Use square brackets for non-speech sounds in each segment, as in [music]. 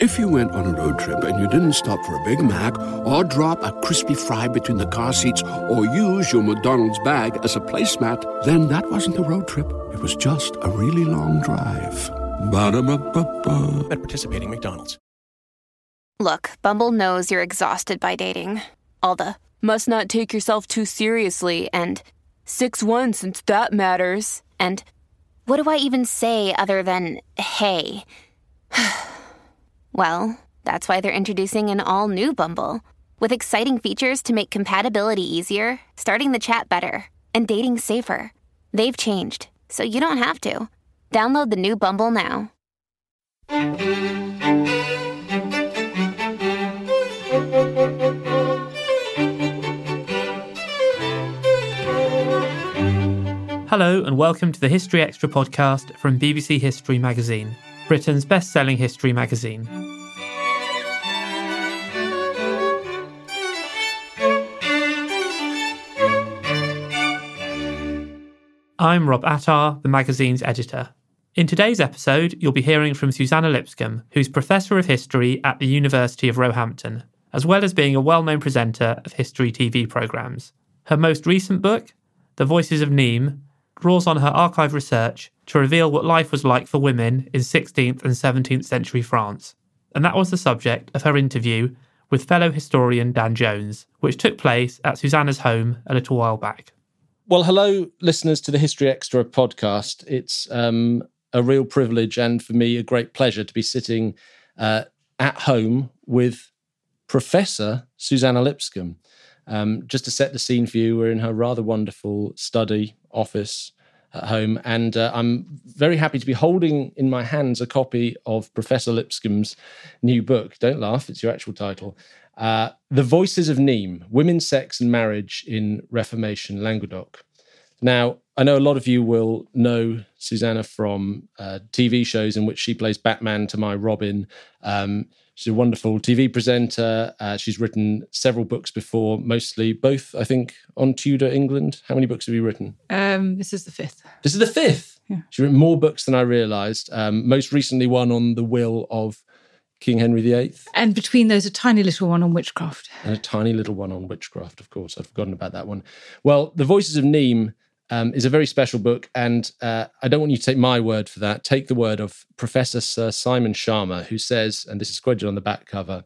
If you went on a road trip and you didn't stop for a Big Mac or drop a crispy fry between the car seats or use your McDonald's bag as a placemat, then that wasn't a road trip. It was just a really long drive. Ba-da-ba-ba-ba. At participating McDonald's. Look, Bumble knows you're exhausted by dating. All the must not take yourself too seriously and 6 1 since that matters. And what do I even say other than hey? [sighs] [sighs] [sighs] well, that's why they're introducing an all new Bumble with exciting features to make compatibility easier, starting the chat better, and dating safer. They've changed, so you don't have to. Download the new Bumble now. Hello, and welcome to the History Extra podcast from BBC History Magazine, Britain's best selling history magazine. I'm Rob Attar, the magazine's editor. In today's episode, you'll be hearing from Suzannah Lipscomb, who's Professor of History at the University of Roehampton, as well as being a well known presenter of history TV programmes. Her most recent book, The Voices of Nîmes, draws on her archive research to reveal what life was like for women in 16th and 17th century France. And that was the subject of her interview with fellow historian Dan Jones, which took place at Suzannah's home a little while back. Well, hello, listeners to the History Extra podcast. It's um, a real privilege and for me a great pleasure to be sitting uh, at home with Professor Suzannah Lipscomb. Um, just to set the scene for you, we're in her rather wonderful study office at home, and uh, I'm very happy to be holding in my hands a copy of Professor Lipscomb's new book. Don't laugh, it's your actual title. Uh, the Voices of Nîmes Women, Sex, and Marriage in Reformation Languedoc. Now, I know a lot of you will know Suzannah from uh, TV shows in which she plays Batman to my Robin. Um, she's a wonderful TV presenter. Uh, she's written several books before, mostly both, I think, on Tudor England. How many books have you written? Um, this is the fifth. This is the fifth. Yeah. She's written more books than I realised. Um, most recently, one on the will of King Henry VIII, And between those, a tiny little one on witchcraft. and a tiny little one on witchcraft. Of course, I'd forgotten about that one. Well, The Voices of Nîmes um, is a very special book, and uh, I don't want you to take my word for that. Take the word of Professor Sir Simon Schama, who says, and this is quoted on the back cover.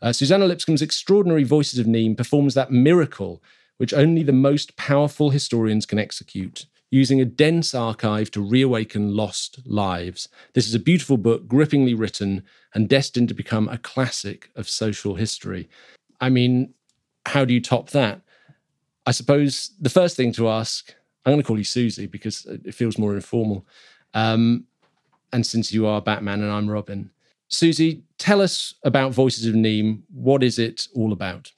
Uh, Suzannah Lipscomb's extraordinary Voices of Nîmes performs that miracle which only the most powerful historians can execute, using a dense archive to reawaken lost lives. This is a beautiful book, grippingly written, and destined to become a classic of social history. I mean, how do you top that? I suppose the first thing to ask, I'm going to call you Susie because it feels more informal. Um, and since you are Batman and I'm Robin, Susie, tell us about Voices of Nîmes. What is it all about?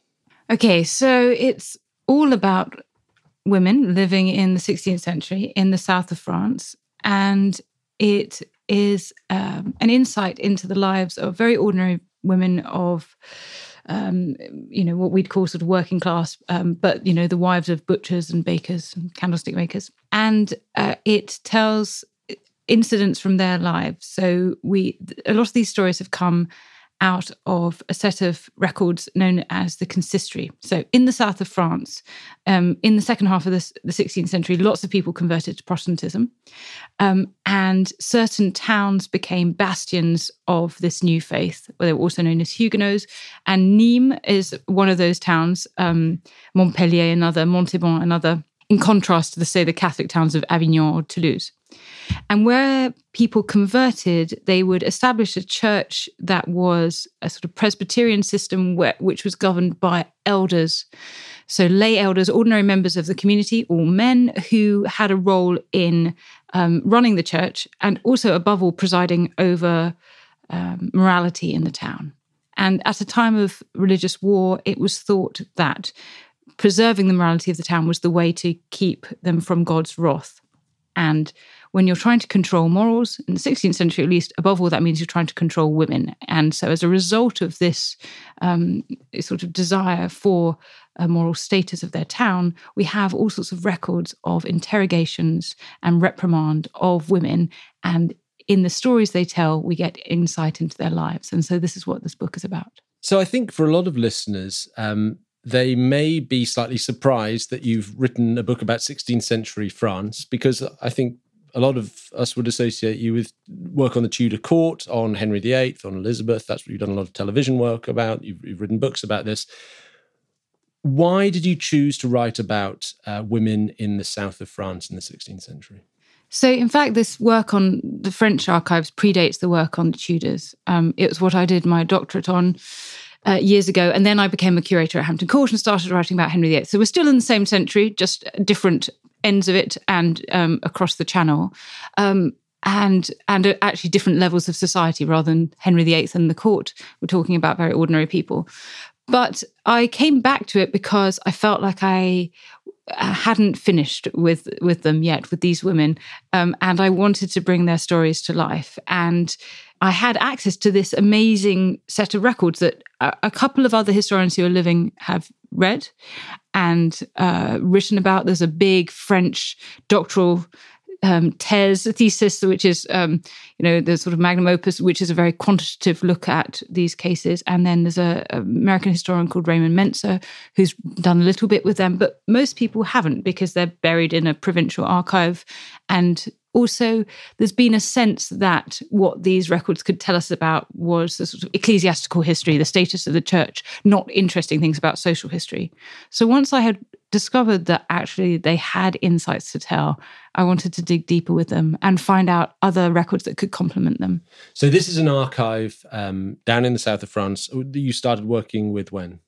Okay, so it's all about women living in the 16th century in the south of France. And it is um, an insight into the lives of very ordinary women of um, you know, what we'd call sort of working class, um, but, you know, the wives of butchers and bakers and candlestick makers. And uh, it tells incidents from their lives. So we, a lot of these stories have come out of a set of records known as the consistory. So, in the south of France, um, in the second half of the, the, 16th century, lots of people converted to Protestantism, um, and certain towns became bastions of this new faith. Where they were also known as Huguenots, and Nîmes is one of those towns. Um, Montpellier, another. Montauban, another. In contrast to the say the Catholic towns of Avignon or Toulouse. And where people converted, they would establish a church that was a sort of Presbyterian system where, which was governed by elders. So, lay elders, ordinary members of the community, all men who had a role in um, running the church and also, above all, presiding over um, morality in the town. And at a time of religious war, it was thought that preserving the morality of the town was the way to keep them from God's wrath. And when you're trying to control morals, in the 16th century at least, above all, that means you're trying to control women. And so, as a result of this um, sort of desire for a moral status of their town, we have all sorts of records of interrogations and reprimand of women. And in the stories they tell, we get insight into their lives. And so, this is what this book is about. So, I think for a lot of listeners, um, they may be slightly surprised that you've written a book about 16th century France because I think a lot of us would associate you with work on the Tudor court, on Henry VIII, on Elizabeth. That's what you've done a lot of television work about. You've, you've written books about this. Why did you choose to write about uh, women in the south of France in the 16th century? So, in fact, this work on the French archives predates the work on the Tudors. Um, it was what I did my doctorate on uh, years ago. And then I became a curator at Hampton Court and started writing about Henry VIII. So we're still in the same century, just different ends of it and um, across the channel. Um, and and actually different levels of society rather than Henry VIII and the court. We're talking about very ordinary people. But I came back to it because I felt like I hadn't finished with with them yet with these women, um, and I wanted to bring their stories to life. And I had access to this amazing set of records that a, couple of other historians who are living have read and uh, written about. There's a big French doctoral um, thesis, which is, um, you know, the sort of magnum opus, which is a very quantitative look at these cases. And then there's a, a American historian called Raymond Mentzer who's done a little bit with them, but most people haven't because they're buried in a provincial archive and also there's been a sense that what these records could tell us about was the sort of ecclesiastical history, the status of the church, not interesting things about social history. So once I had discovered that actually they had insights to tell, I wanted to dig deeper with them and find out other records that could complement them. So this is an archive um, down in the south of France. that You started working with when?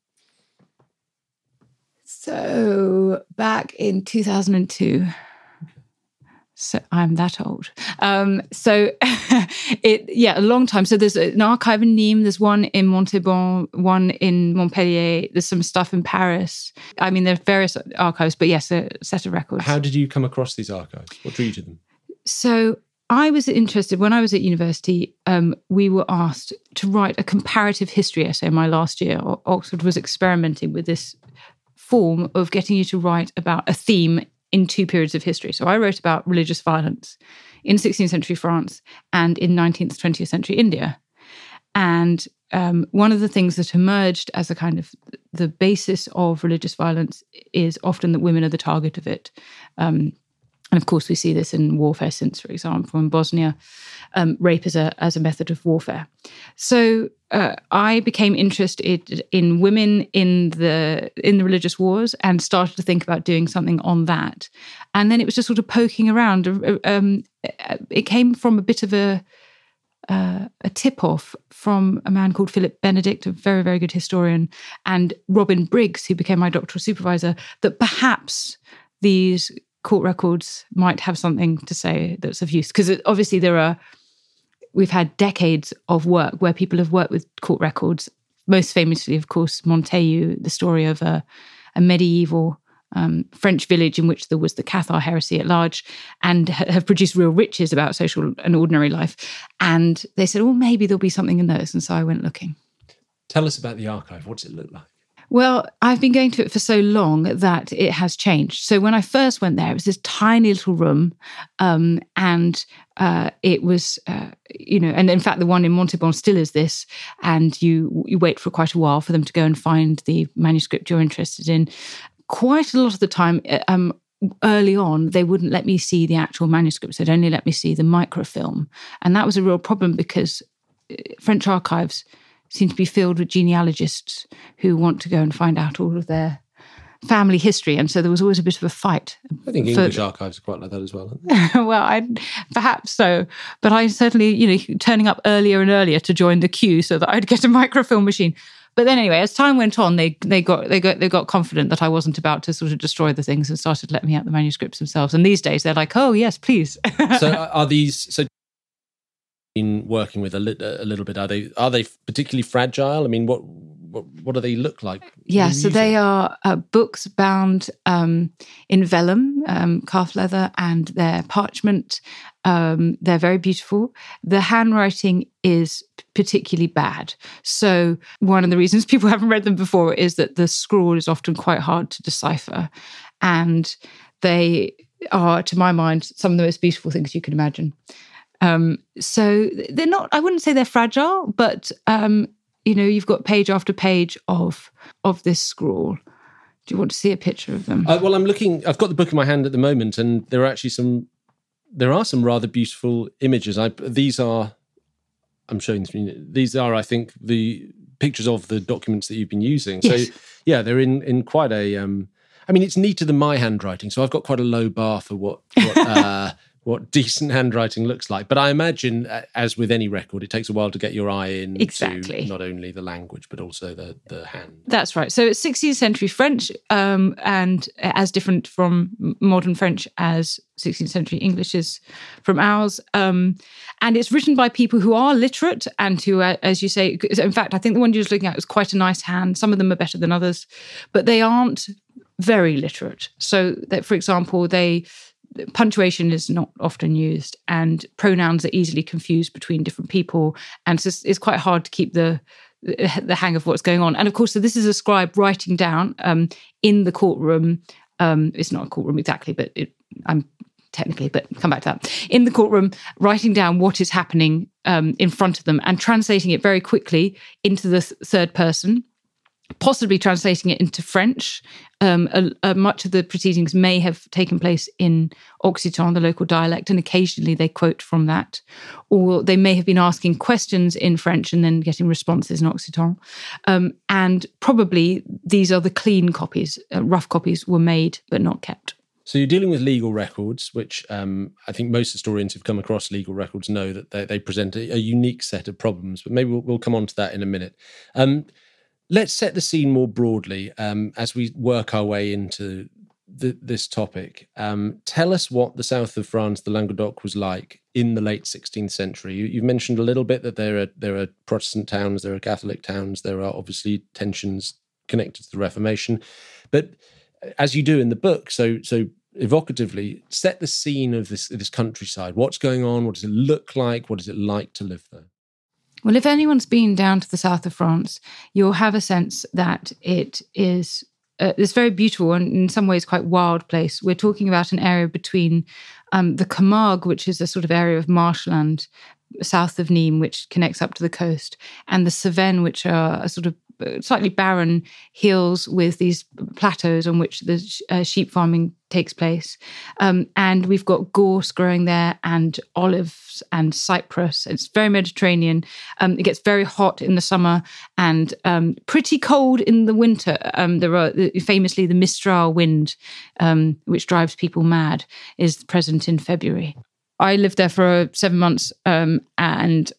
So back in 2002 so I'm that old. Um, so [laughs] it, yeah, a long time. So there's an archive in Nîmes, there's one in Montauban, one in Montpellier. There's some stuff in Paris. I mean, there's various archives, but yes, a set of records. How did you come across these archives? What drew you to them? So I was interested when I was at university. Um, we were asked to write a comparative history essay my last year. Oxford was experimenting with this form of getting you to write about a theme in two periods of history. So I wrote about religious violence in 16th century France and in 19th, 20th century India. And um, one of the things that emerged as a kind of the basis of religious violence is often that women are the target of it. Um, and of course, we see this in warfare since, for example, in Bosnia, um, rape as a as a method of warfare. So uh, I became interested in women in the in the religious wars and started to think about doing something on that. And then it was just sort of poking around. Uh, um, it came from a bit of a uh, a tip off from a man called Philip Benedict, a very, very good historian, and Robin Briggs, who became my doctoral supervisor, that perhaps these court records might have something to say that's of use. Because obviously, there are, we've had decades of work where people have worked with court records. Most famously, of course, Montaillou, the story of a, a medieval um, French village in which there was the Cathar heresy at large and ha- have produced real riches about social and ordinary life. And they said, well, maybe there'll be something in those. And so I went looking. Tell us about the archive. What's it look like? Well, I've been going to it for so long that it has changed. So when I first went there, it was this tiny little room, um, and uh, it was, uh, you know, and in fact, the one in Montauban still is this. And you you wait for quite a while for them to go and find the manuscript you're interested in. Quite a lot of the time, uh, um, early on, they wouldn't let me see the actual manuscripts. They'd only let me see the microfilm, and that was a real problem because uh, French archives seem to be filled with genealogists who want to go and find out all of their family history. And so there was always a bit of a fight. I think for- English archives are quite like that as well. [laughs] well, I perhaps so, but I certainly, you know, turning up earlier and earlier to join the queue so that I'd get a [laughs] microfilm machine. But then, anyway, as time went on, they they got they got they got confident that I wasn't about to sort of destroy the things and started letting me out the manuscripts themselves. And these days, they're like, "Oh yes, please." so [laughs] are are these so in working with a, lit, a little bit are they are they particularly fragile i mean what what, what do they look like Yeah, so they are uh, books bound um, in vellum, um, calf leather, and they're parchment. Um, they're very beautiful. The handwriting is particularly bad. So, one of the reasons [laughs] people haven't read them before is that the scrawl is often quite hard to decipher. And they are, to my mind, some of the most beautiful things you can imagine. Um, so they're not, I wouldn't say they're fragile, but um, you know, you've got page after page of of this scrawl. Do you want to see a picture of them? Uh, well i'm looking i've got the book in my hand at the moment and there are actually some there are some rather beautiful images i these are i'm showing these are i think the pictures of the documents that you've been using so Yes. yeah they're in in quite a um i mean it's neater than my handwriting so i've got quite a low bar for what what [laughs] uh what [laughs] decent handwriting looks like but i imagine uh, as with any record it takes a while to get your eye in Exactly. to not only the language but also the the hand That's right. So it's 16th century French, um, and as different from modern French as 16th century English is from ours. Um, and it's written by people who are literate and who, uh, as you say, in fact, I think the one you're just looking at is quite a nice hand. Some of them are better than others, but they aren't very literate. So that, for example, they punctuation is not often used and pronouns are easily confused between different people and so it's, it's quite hard to keep the the hang of what's going on. And of course so this is a scribe writing down um, in the courtroom um, it's not a courtroom exactly but it, i'm technically but come back to that. In the courtroom writing down what is happening um, in front of them and translating it very quickly into the th- third person possibly translating it into French. Um, a, a, much of the proceedings may have taken place in Occitan, the local dialect, and occasionally they quote from that. Or they may have been asking questions in French and then getting responses in Occitan. Um, and probably these are the clean copies. Uh, rough copies were made but not kept. So you're dealing with legal records, which um, I think most historians who've come across legal records know that they, they present a, a unique set of problems. But maybe we'll, we'll come on to that in a minute. Let's set the scene more broadly um, as we work our way into the, this topic. Um, tell us what the south of France, the Languedoc, was like in the late 16th century. You, you've mentioned a little bit that there are there are Protestant towns, there are Catholic towns, there are obviously tensions connected to the Reformation, but as you do in the book, so so evocatively set the scene of this this countryside. What's going on? What does it look like? What is it like to live there? Well, if anyone's been down to the south of France, you'll have a sense that it is uh, this very beautiful and in some ways quite wild place. We're talking about an area between um, the Camargue, which is a sort of area of marshland south of Nîmes, which connects up to the coast, and the Cevennes, which are a sort of slightly barren hills with these plateaus on which the uh, sheep farming takes place. Um, and we've got gorse growing there and olives and cypress. It's very Mediterranean. Um, it gets very hot in the summer and um, pretty cold in the winter. Um, there are famously the Mistral wind, um, which drives people mad, is present in February. I lived there for seven months um, and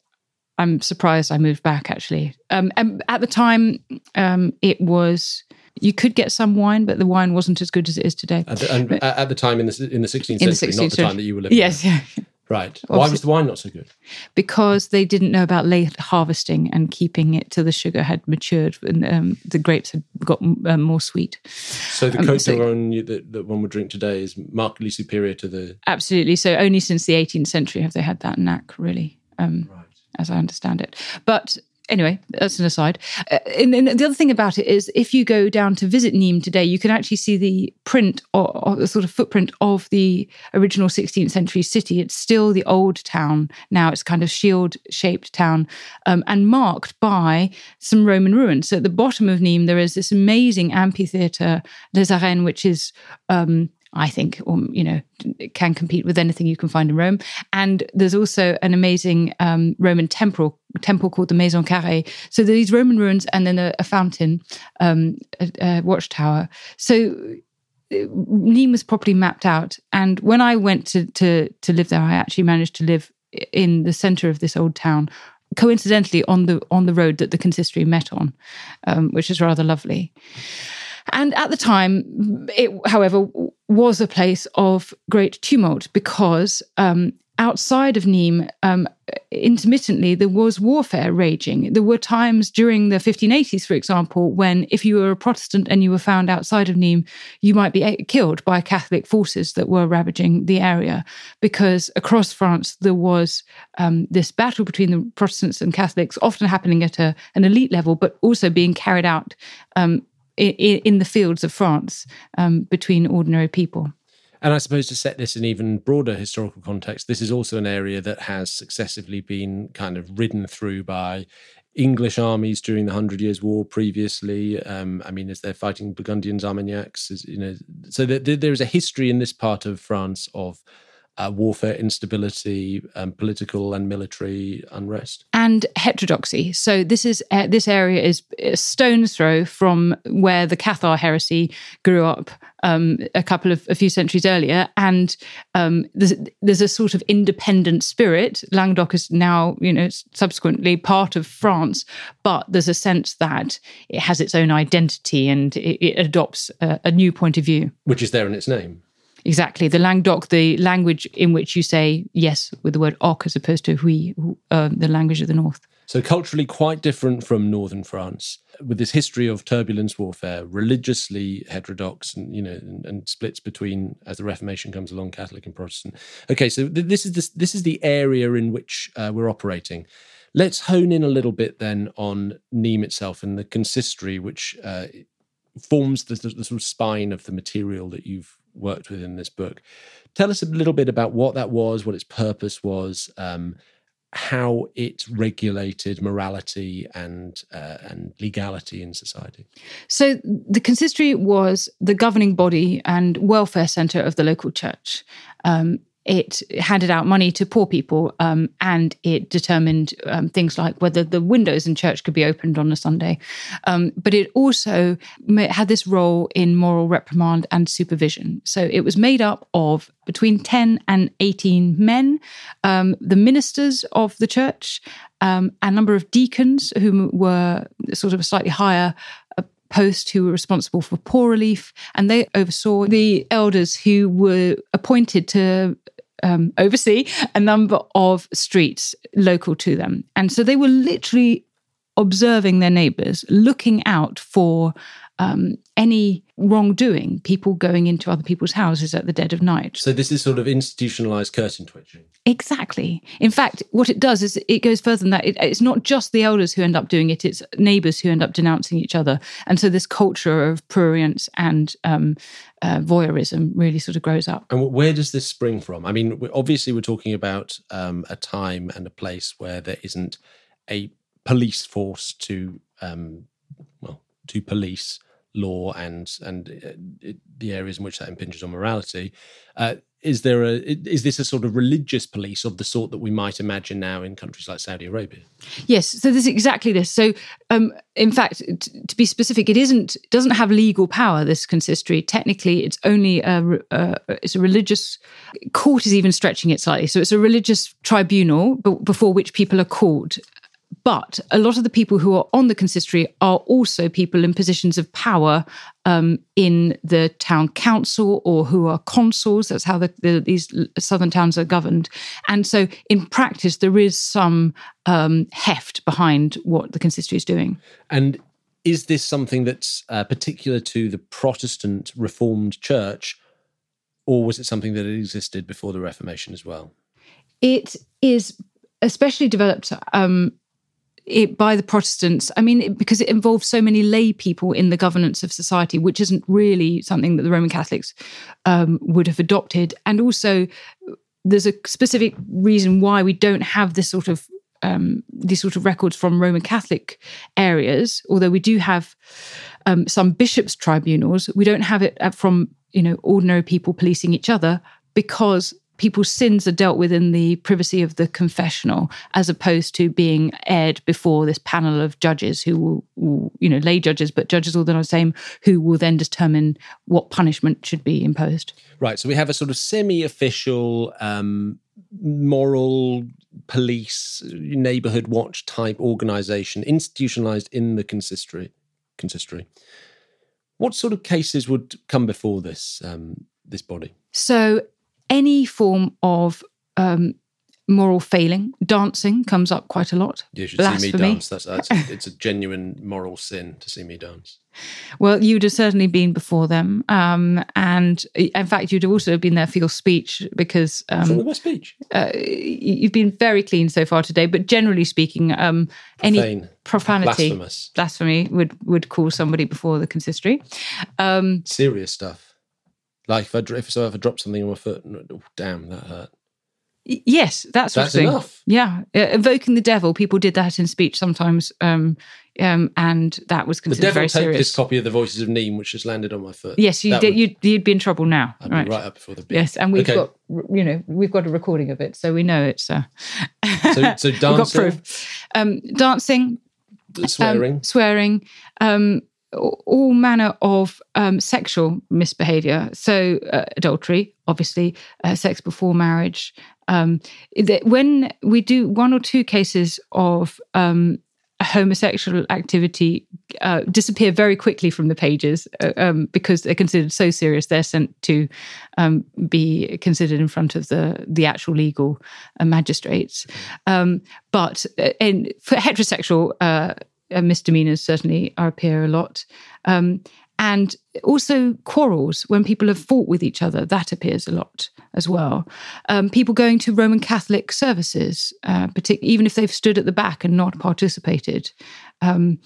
I'm surprised I moved back actually. Um, and at the time, um, it was you could get some wine, but the wine wasn't as good as it is today. At the, and at the time in the in the 16th In the century, not the time that you were living. Yes, yeah. Right. Why was the wine not so good? because they didn't know about late harvesting and keeping it till the sugar had matured and um, the grapes had got um, more sweet. So the Um, Cote so- d'Oron that, that one would drink today is markedly superior to the. Absolutely. So only since the 18th century have they had that knack, really, um, as I understand it. But anyway, that's an aside. Uh, and, and, the other thing about it is, if you go down to visit Nîmes today, you can actually see the print or, or the sort of footprint of the original 16th century city. It's still the old town now. It's kind of shield-shaped town um, and marked by some Roman ruins. So at the bottom of Nîmes, there is this amazing amphitheatre, Les Arènes, which is um, I think, or you know, can compete with anything you can find in Rome. And there's also an amazing um, Roman temple temple called the Maison Carrée. So these Roman ruins, and then a, a fountain, um, a, a, watchtower. So uh, Nîmes was properly mapped out. And when I went to to to live there, I actually managed to live in the centre of this old town. Coincidentally, on the on the road that the consistory met on, um, which is rather lovely. And at the time, it, however, was a place of great tumult because um, outside of Nîmes, um, intermittently there was warfare raging. There were times during the 1580s, for example, when if you were a Protestant and you were found outside of Nîmes, you might be killed by Catholic forces that were ravaging the area. Because across France there was um, this battle between the Protestants and Catholics, often happening at a, an elite level, but also being carried out um, in, in the fields of France um, between ordinary people. And I suppose to set this in even broader historical context, this is also an area that has successively been kind of ridden through by English armies during the Hundred Years' War previously. Um, I mean, as they're fighting Burgundians, Armagnacs, you know, so there is a history in this part of France of uh, warfare, instability, um, political and military unrest, and heterodoxy. So this is uh, this area is a stone's throw from where the Cathar heresy grew up um, a couple of a few centuries earlier, and um, there's, there's a sort of independent spirit. Languedoc is now, you know, subsequently part of France, but there's a sense that it has its own identity and it, it adopts a, a new point of view, which is there in its name. Exactly. The Languedoc, the language in which you say yes with the word oc as opposed to oui, uh, the language of the north. So, culturally quite different from northern France, with this history of turbulence warfare, religiously heterodox, and you know, and, and splits between as the Reformation comes along, Catholic and Protestant. Okay, so th- this is this, this is the area in which uh, we're operating. Let's hone in a little bit then on Nîmes itself and the consistory, which uh, forms the, the, the, sort of spine of the material that you've worked with in this book. Tell us a little bit about what that was, what its purpose was, um, how it regulated morality and uh, and legality in society. So the consistory was the governing body and welfare centre of the local church. Um, it handed out money to poor people um, and it determined um, things like whether the windows in church could be opened on a Sunday. Um, but it also had this role in moral reprimand and supervision. So it was made up of between 10 and 18 men, um, the ministers of the church, um, a number of deacons who were sort of a slightly higher uh, post who were responsible for poor relief, and they oversaw the elders who were appointed to um, oversee a number of streets local to them. And so they were literally observing their neighbors, looking out for um, any wrongdoing, people going into other people's houses at the dead of night. So this is sort of institutionalized curtain twitching. Exactly. In fact, what it does is it goes further than that. It, it's not just the elders who end up doing it; it's neighbours who end up denouncing each other, and so this culture of prurience and um, uh, voyeurism really sort of grows up. And where does this spring from? I mean, obviously, we're talking about um, a time and a place where there isn't a police force to, um, well, to police law and and uh, the areas in which that impinges on morality. Uh, is there a is this a sort of religious police of the sort that we might imagine now in countries like Saudi Arabia? Yes, so this is exactly this. So, um, in fact, t- to be specific, it isn't doesn't have legal power. This consistory technically, it's only a, a it's a religious court is even stretching it slightly. So it's a religious tribunal before which people are called but a lot of the people who are on the consistory are also people in positions of power um, in the town council or who are consuls. That's how the, the, these southern towns are governed. And so, in practice, there is some um, heft behind what the consistory is doing. And is this something that's uh, particular to the Protestant Reformed Church, or was it something that existed before the Reformation as well? It is especially developed um, it by the Protestants. I mean, it, because it involves so many lay people in the governance of society, which isn't really something that the Roman Catholics um, would have adopted. And also, there's a specific reason why we don't have this sort of um, these sort of records from Roman Catholic areas, although we do have um, some bishops' tribunals. We don't have it from you know ordinary people policing each other because people's sins are dealt with in the privacy of the confessional as opposed to being aired before this panel of judges who will, will you know lay judges but judges all the same who will then determine what punishment should be imposed. Right so we have a sort of semi-official um, moral police neighborhood watch type organization institutionalized in the consistory consistory. What sort of cases would come before this um, this body? So any form of um, moral failing. Dancing comes up quite a lot. You should Blasphemy. see me dance. That's, that's [laughs] it's a genuine moral sin to see me dance. Well, you'd have certainly been before them, um, and in fact, you'd also have also been there for your speech because um, my speech. Uh, you've been very clean so far today, but generally speaking, um, any profanity, blasphemy would would call somebody before the consistory. Um, Serious stuff. Like if I if so if I drop something on my foot, oh, damn, that hurt. Yes, that's that's thing. enough. Yeah, invoking the devil. People did that in speech sometimes, um, um, and that was considered the devil very take serious. this copy of the Voices of Nîmes, which just landed on my foot. Yes, you That did. would- You'd, you'd be in trouble now. I'd right. be right up before the beat. Yes, and we've Okay. got you know we've got a recording of it, so we know it's. Uh, [laughs] So, so we've got dancing, proof. Um, dancing, um, swearing. swearing, um, all manner of um, sexual misbehavior. So, uh, adultery, obviously, uh, sex before marriage. Um, when we do one or two cases of um, homosexual activity uh, disappear very quickly from the pages uh, um, because they're considered so serious they're sent to um, be considered in front of the the actual legal uh, magistrates um, but uh, in, for heterosexual uh, misdemeanors certainly appear a lot. Um, and also quarrels when people have fought with each other that appears a lot as well. Um, people going to roman catholic services uh, partic- even if they've stood at the back and not participated. Um,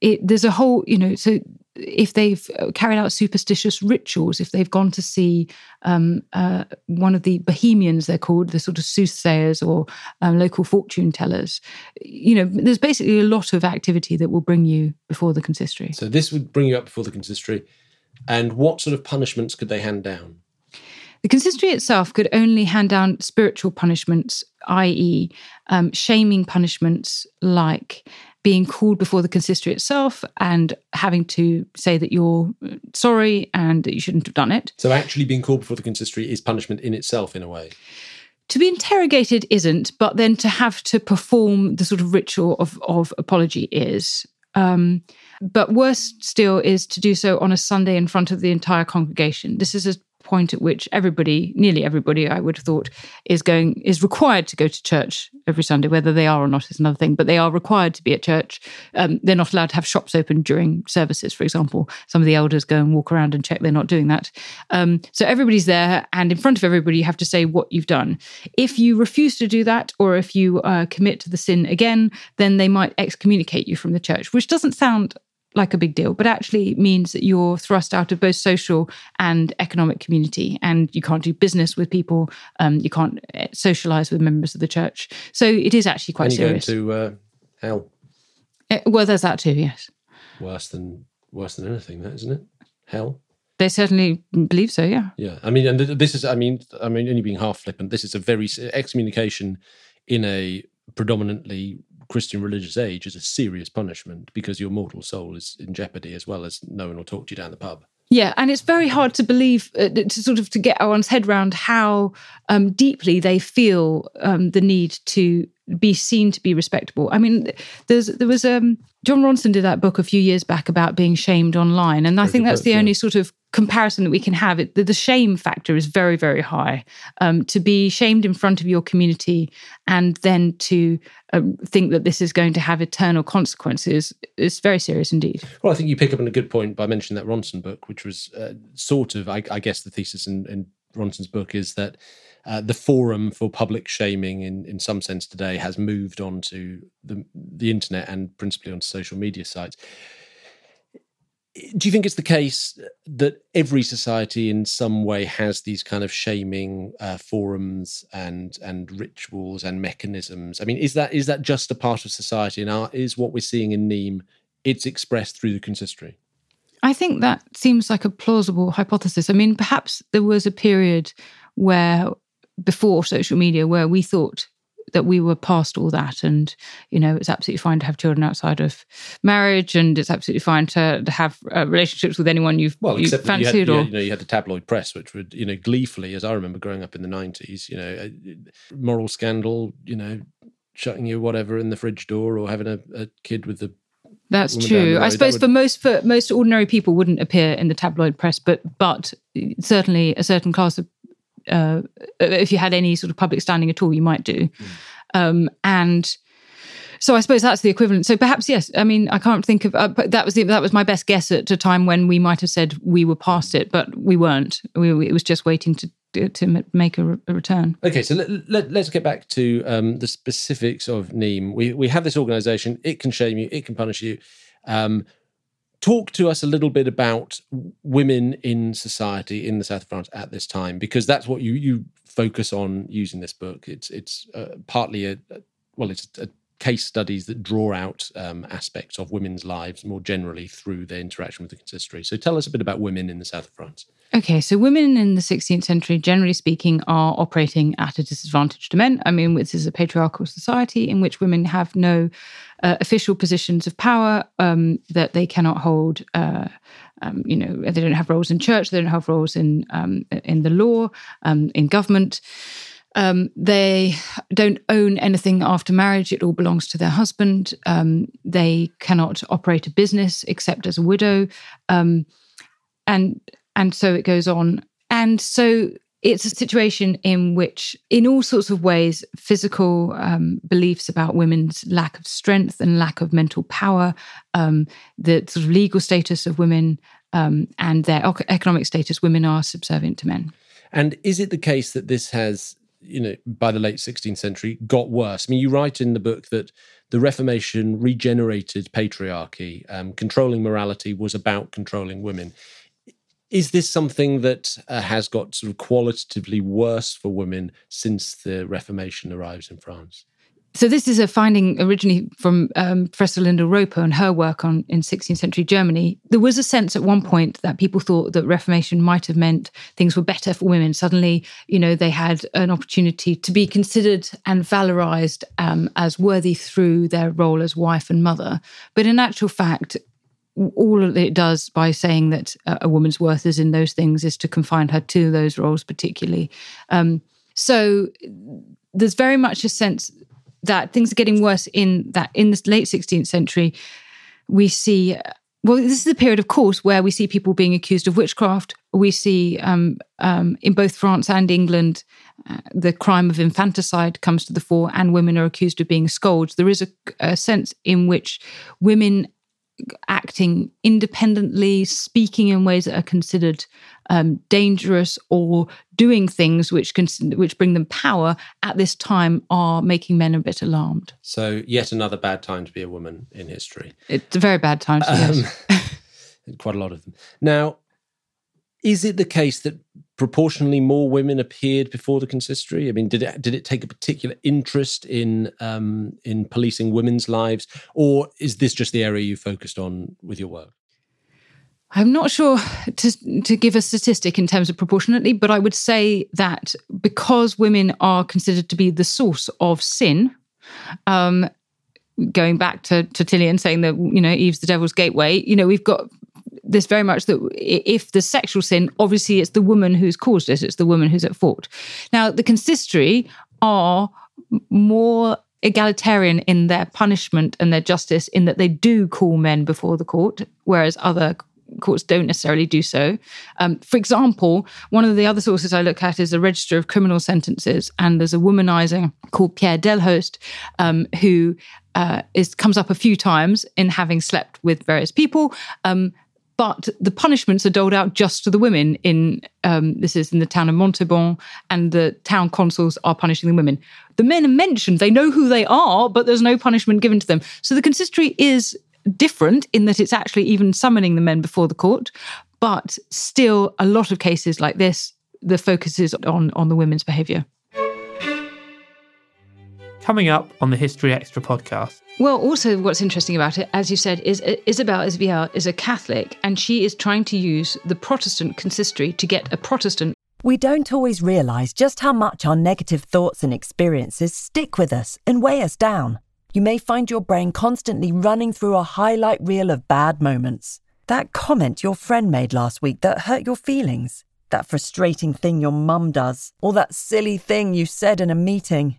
it, there's a whole you know so if they've uh, carried out superstitious rituals if they've gone to see um, uh, one of the bohemians they're called the sort of soothsayers or um, local fortune tellers you know there's basically a lot of activity that will bring you before the consistory So this would bring you up before the consistory. And what sort of punishments could they hand down? The consistory itself could only hand down spiritual punishments, i.e., um, shaming punishments like being called before the consistory itself and having to say that you're uh, sorry and that you shouldn't have done it. So actually being called before the consistory is punishment in itself, in a way. To be interrogated isn't, but then to have to perform the sort of ritual of, of apology is. Um, but worse still is to do so on a Sunday in front of the entire congregation. This is a point at which everybody, nearly everybody, I would have thought, is going is required to go to church every Sunday. Whether they are or not is another thing, but they are required to be at church. Um, they're not allowed to have shops open during services, for example. Some of the elders go and walk around and check they're not doing that. Um, so everybody's there, and in front of everybody, you have to say what you've done. If you refuse to do that, or if you uh, commit to the sin again, then they might excommunicate you from the church, which doesn't sound like a big deal, but actually means that you're thrust out of both social and economic community, and you can't do business with people. Um, you can't uh, socialize with members of the church. So it is actually quite and you're going to uh, hell. Uh, well, there's that too. Yes, Worse than worse than anything, that isn't it? Hell. they certainly believe so. Yeah. Yeah, I mean, and this is, I mean, I mean, only being half flippant. This is a very excommunication in a predominantly Christian religious age is a serious punishment because your mortal soul is in jeopardy as well as no one will talk to you down the pub. Yeah, and it's very hard to believe uh, to sort of to get one's head around how um, deeply they feel um, the need to be seen to be respectable. I mean, there's there was um, Jon Ronson did that book a few years back about being shamed online, and I think that's the yeah. only sort of comparison that we can have. It the, the shame factor is very very high. Um, to be shamed in front of your community and then to um, think that this is going to have eternal consequences is very serious indeed. Well, I think you pick up on a good point by mentioning that Ronson book, which was uh, sort of, I, I guess, the thesis in, and Bronson's book is that uh, the forum for public shaming, in, in some sense, today has moved onto the the internet and principally onto social media sites. Do you think it's the case that every society, in some way, has these kind of shaming uh, forums and and rituals and mechanisms? I mean, is that is that just a part of society, and is what we're seeing in Nîmes it's expressed through the consistory? I think that seems like a plausible hypothesis. I mean, perhaps there was a period where before social media where we thought that we were past all that and you know it's absolutely fine to have children outside of marriage and it's absolutely fine to, to have uh, relationships with anyone you've well you except fancied you had, you, or had, you know you had the tabloid press which would you know gleefully as i remember growing up in the 90s you know moral scandal you know shutting your whatever in the fridge door or having a, a kid with the that's true. I suppose that for most for most ordinary people wouldn't appear in the tabloid press, but but certainly a certain class of uh, if you had any sort of public standing at all, you might do. Hmm. Um, and so I suppose that's the equivalent. So perhaps yes. I mean, I can't think of. Uh, that was the, that was my best guess at a time when we might have said we were past it, but we weren't. We, we- it was just waiting to to make a, re- a return. Okay, so let, let, us get back to um, the specifics of Nîmes. We, we have this organization, it can shame you, it can punish you. Um, talk to us a little bit about women in society in the south of France at this time, because that's what you, you focus on using this book. It's, it's uh, partly a, well, it's a case studies that draw out um, aspects of women's lives more generally through their interaction with the consistory. So tell us a bit about women in the south of France. Okay, so women in the 16th century, generally speaking, are operating at a disadvantage to men. I mean, this is a patriarchal society in which women have no uh, official positions of power, um, that they cannot hold. Uh, um, you know, they don't have roles in church, they don't have roles in um, in the law, um, in government. Um, they don't own anything after marriage; it all belongs to their husband. They cannot operate a business except as a widow, and and so it goes on. And so it's a situation in which, in all sorts of ways, physical um, beliefs about women's lack of strength and lack of mental power, um, the sort of legal status of women, um, and their economic status, women are subservient to men. And is it the case that this has, you know, by the late 16th century, got worse? I mean, you write in the book that the Reformation regenerated patriarchy, um, controlling morality was about controlling women. Is this something that uh, has got sort of qualitatively worse for women since the Reformation arrives in France? So this is a finding originally from um, Professor Lyndal Roper and her work on in 16th century Germany. There was a sense at one point that people thought that Reformation might have meant things were better for women. Suddenly, you know, they had an opportunity to be considered and valorized um, as worthy through their role as wife and mother. But in actual fact, all it does by saying that a woman's worth is in those things is to confine her to those roles particularly. Um, so there's very much a sense that things are getting worse in that in the late 16th century we see well this is a period of course where we see people being accused of witchcraft we see um, um, in both france and england uh, the crime of infanticide comes to the fore and women are accused of being scolds there is a, a sense in which women acting independently, speaking in ways that are considered um, dangerous, or doing things which can, which bring them power at this time are making men a bit alarmed. So, yet another bad time to be a woman in history. It's a very bad time to yes. Um, [laughs] quite a lot of them. Now, is it the case that proportionally more women appeared before the consistory? I mean, did it did it take a particular interest in um, in policing women's lives, or is this just the area you focused on with your work? I'm not sure to, to give a statistic in terms of proportionately, but I would say that because women are considered to be the source of sin, um, going back to, to Tertullian saying that, you know, Eve's the devil's gateway, you know, we've got this very much that if the sexual sin, obviously it's the woman who's caused it, it's the woman who's at fault. Now, the consistory are more egalitarian in their punishment and their justice in that they do call men before the court, whereas other courts don't necessarily do so. Um, for example, one of the other sources I look at is the Register of Criminal Sentences, and there's a womanizer called Pierre Delhost um, who uh, is comes up a few times in having slept with various people. Um, but the punishments are doled out just to the women in um, this is in the town of Montauban, and the town consuls are punishing the women. The men are mentioned; they know who they are, but there's no punishment given to them. So the consistory is different in that it's actually even summoning the men before the court, but still, a lot of cases like this, the focus is on on the women's behaviour. Coming up on the History Extra podcast. Well, also, what's interesting about it, as you said, is uh, Isabel Isbiel is a Catholic and she is trying to use the Protestant consistory to get a Protestant. We don't always realise just how much our negative thoughts and experiences stick with us and weigh us down. You may find your brain constantly running through a highlight reel of bad moments. That comment your friend made last week that hurt your feelings, that frustrating thing your mum does, or that silly thing you said in a meeting.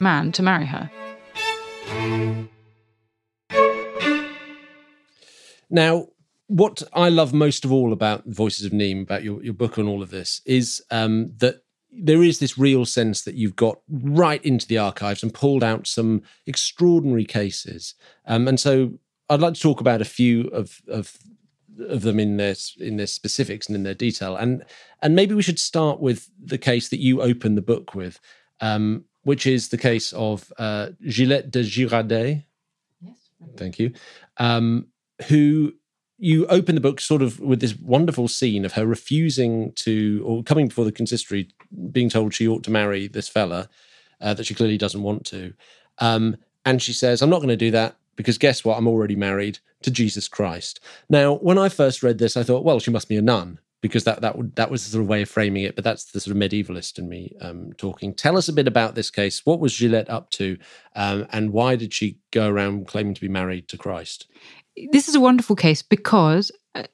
Man to marry her. Now, what I love most of all about Voices of Nîmes, about your, your book on all of this, is um, that there is this real sense that you've got right into the archives and pulled out some extraordinary cases. Um, and so I'd like to talk about a few of, of of them in their in their specifics and in their detail. And and maybe we should start with the case that you open the book with, um, which is the case of uh, Gillette de Girardet. Yes. Thank you. Um, who you open the book sort of with this wonderful scene of her refusing to, or coming before the consistory, being told she ought to marry this fella uh, that she clearly doesn't want to. Um, and she says, I'm not going to do that because guess what? I'm already married to Jesus Christ. Now, when I first read this, I thought, well, she must be a nun because that that that was the sort of way of framing it. But that's the sort of medievalist in me um, talking. Tell us a bit about this case. What was Gillette up to, um, and why did she go around claiming to be married to Christ? this is a wonderful case because uh,